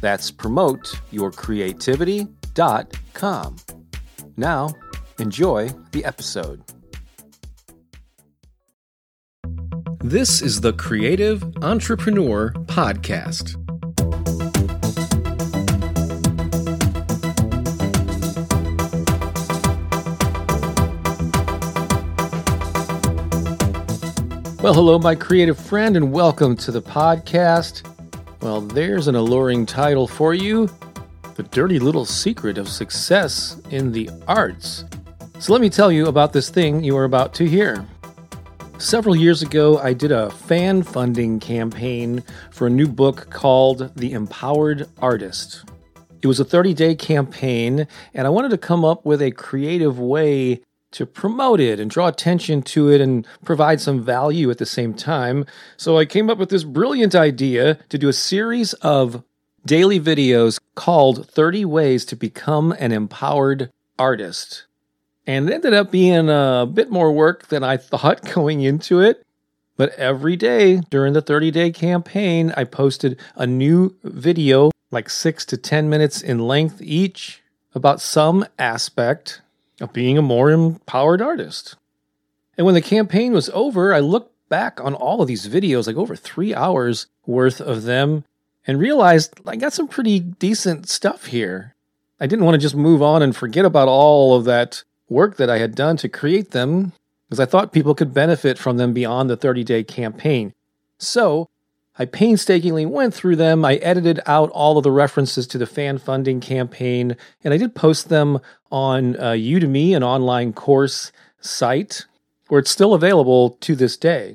That's promoteyourcreativity.com. Now, enjoy the episode. This is the Creative Entrepreneur Podcast. Well, hello, my creative friend, and welcome to the podcast. Well, there's an alluring title for you The Dirty Little Secret of Success in the Arts. So, let me tell you about this thing you are about to hear. Several years ago, I did a fan funding campaign for a new book called The Empowered Artist. It was a 30 day campaign, and I wanted to come up with a creative way to promote it and draw attention to it and provide some value at the same time. So I came up with this brilliant idea to do a series of daily videos called 30 Ways to Become an Empowered Artist. And it ended up being a bit more work than I thought going into it. But every day during the 30 day campaign, I posted a new video, like six to 10 minutes in length each, about some aspect of being a more empowered artist. And when the campaign was over, I looked back on all of these videos, like over three hours worth of them, and realized I got some pretty decent stuff here. I didn't want to just move on and forget about all of that work that I had done to create them, because I thought people could benefit from them beyond the 30 day campaign. So I painstakingly went through them. I edited out all of the references to the fan funding campaign, and I did post them on uh, Udemy, an online course site, where it's still available to this day.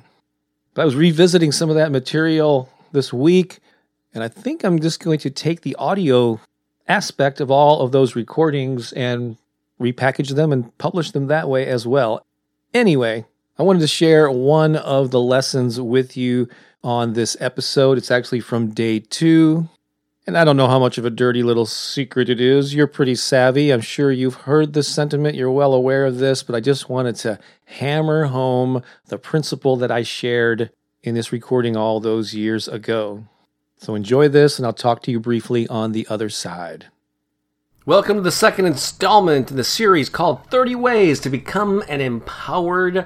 But I was revisiting some of that material this week, and I think I'm just going to take the audio aspect of all of those recordings and repackage them and publish them that way as well. Anyway, I wanted to share one of the lessons with you on this episode. It's actually from day two. And I don't know how much of a dirty little secret it is. You're pretty savvy. I'm sure you've heard this sentiment. You're well aware of this, but I just wanted to hammer home the principle that I shared in this recording all those years ago. So enjoy this, and I'll talk to you briefly on the other side. Welcome to the second installment in the series called 30 Ways to Become an Empowered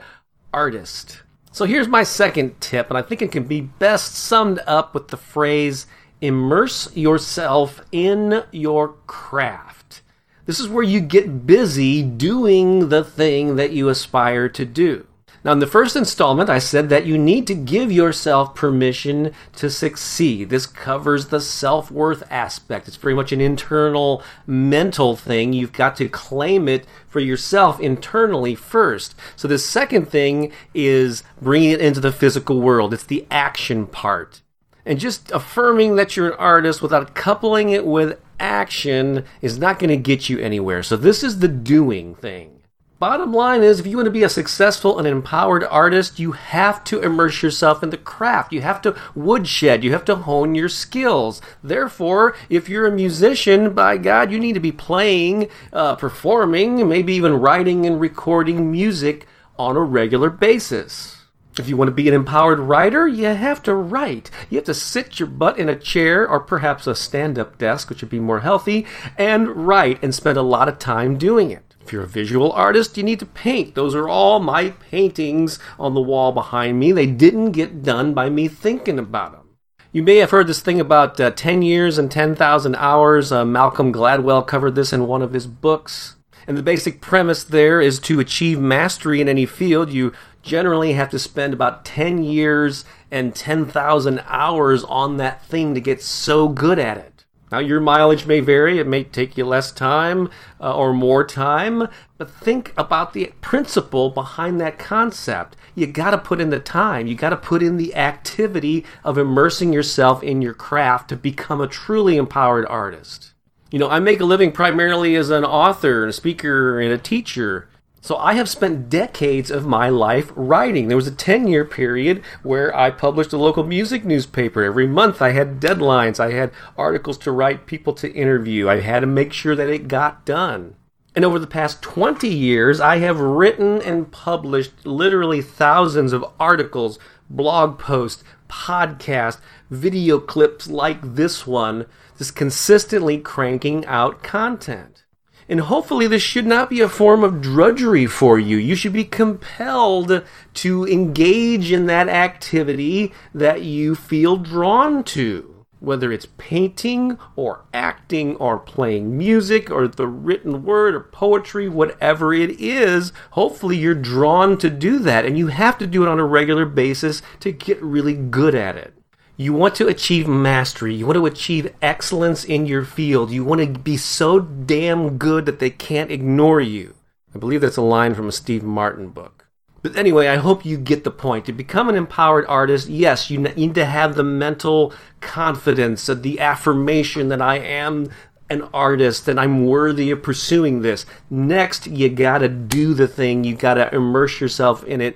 Artist. So here's my second tip, and I think it can be best summed up with the phrase immerse yourself in your craft. This is where you get busy doing the thing that you aspire to do. Now, in the first installment, I said that you need to give yourself permission to succeed. This covers the self worth aspect. It's very much an internal mental thing. You've got to claim it for yourself internally first. So, the second thing is bringing it into the physical world. It's the action part. And just affirming that you're an artist without coupling it with action is not going to get you anywhere. So, this is the doing thing. Bottom line is, if you want to be a successful and empowered artist, you have to immerse yourself in the craft. You have to woodshed. You have to hone your skills. Therefore, if you're a musician, by God, you need to be playing, uh, performing, maybe even writing and recording music on a regular basis. If you want to be an empowered writer, you have to write. You have to sit your butt in a chair or perhaps a stand up desk, which would be more healthy, and write and spend a lot of time doing it. If you're a visual artist, you need to paint. Those are all my paintings on the wall behind me. They didn't get done by me thinking about them. You may have heard this thing about uh, 10 years and 10,000 hours. Uh, Malcolm Gladwell covered this in one of his books. And the basic premise there is to achieve mastery in any field, you generally have to spend about 10 years and 10,000 hours on that thing to get so good at it. Now, your mileage may vary. It may take you less time uh, or more time, but think about the principle behind that concept. You got to put in the time. You got to put in the activity of immersing yourself in your craft to become a truly empowered artist. You know, I make a living primarily as an author and a speaker and a teacher. So I have spent decades of my life writing. There was a 10 year period where I published a local music newspaper. Every month I had deadlines. I had articles to write, people to interview. I had to make sure that it got done. And over the past 20 years, I have written and published literally thousands of articles, blog posts, podcasts, video clips like this one, just consistently cranking out content. And hopefully, this should not be a form of drudgery for you. You should be compelled to engage in that activity that you feel drawn to whether it's painting or acting or playing music or the written word or poetry, whatever it is, hopefully you're drawn to do that. And you have to do it on a regular basis to get really good at it. You want to achieve mastery. You want to achieve excellence in your field. You want to be so damn good that they can't ignore you. I believe that's a line from a Steve Martin book. But anyway, I hope you get the point. To become an empowered artist, yes, you need to have the mental confidence, the affirmation that I am an artist and I'm worthy of pursuing this. Next, you gotta do the thing. You gotta immerse yourself in it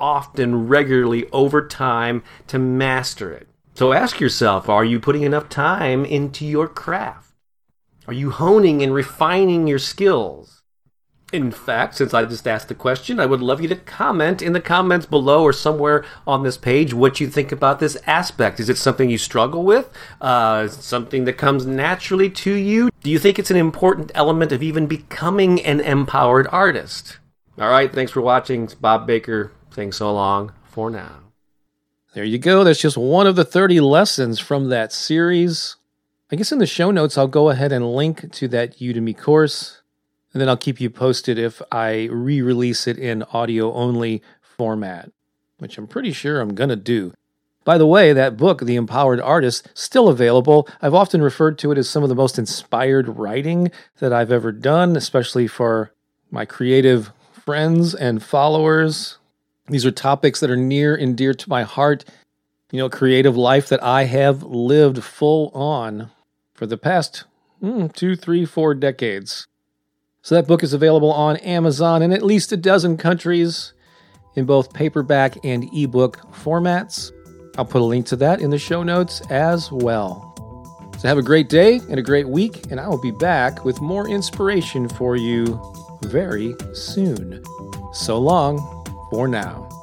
often, regularly, over time to master it. So ask yourself, are you putting enough time into your craft? Are you honing and refining your skills? In fact, since I just asked the question, I would love you to comment in the comments below or somewhere on this page what you think about this aspect. Is it something you struggle with? Uh, something that comes naturally to you? Do you think it's an important element of even becoming an empowered artist? All right, thanks for watching. It's Bob Baker saying so long for now. There you go. That's just one of the 30 lessons from that series. I guess in the show notes, I'll go ahead and link to that Udemy course and then I'll keep you posted if I re release it in audio only format, which I'm pretty sure I'm going to do. By the way, that book, The Empowered Artist, still available. I've often referred to it as some of the most inspired writing that I've ever done, especially for my creative friends and followers. These are topics that are near and dear to my heart. You know, creative life that I have lived full on for the past mm, two, three, four decades. So that book is available on Amazon in at least a dozen countries in both paperback and ebook formats. I'll put a link to that in the show notes as well. So have a great day and a great week, and I will be back with more inspiration for you very soon. So long for now.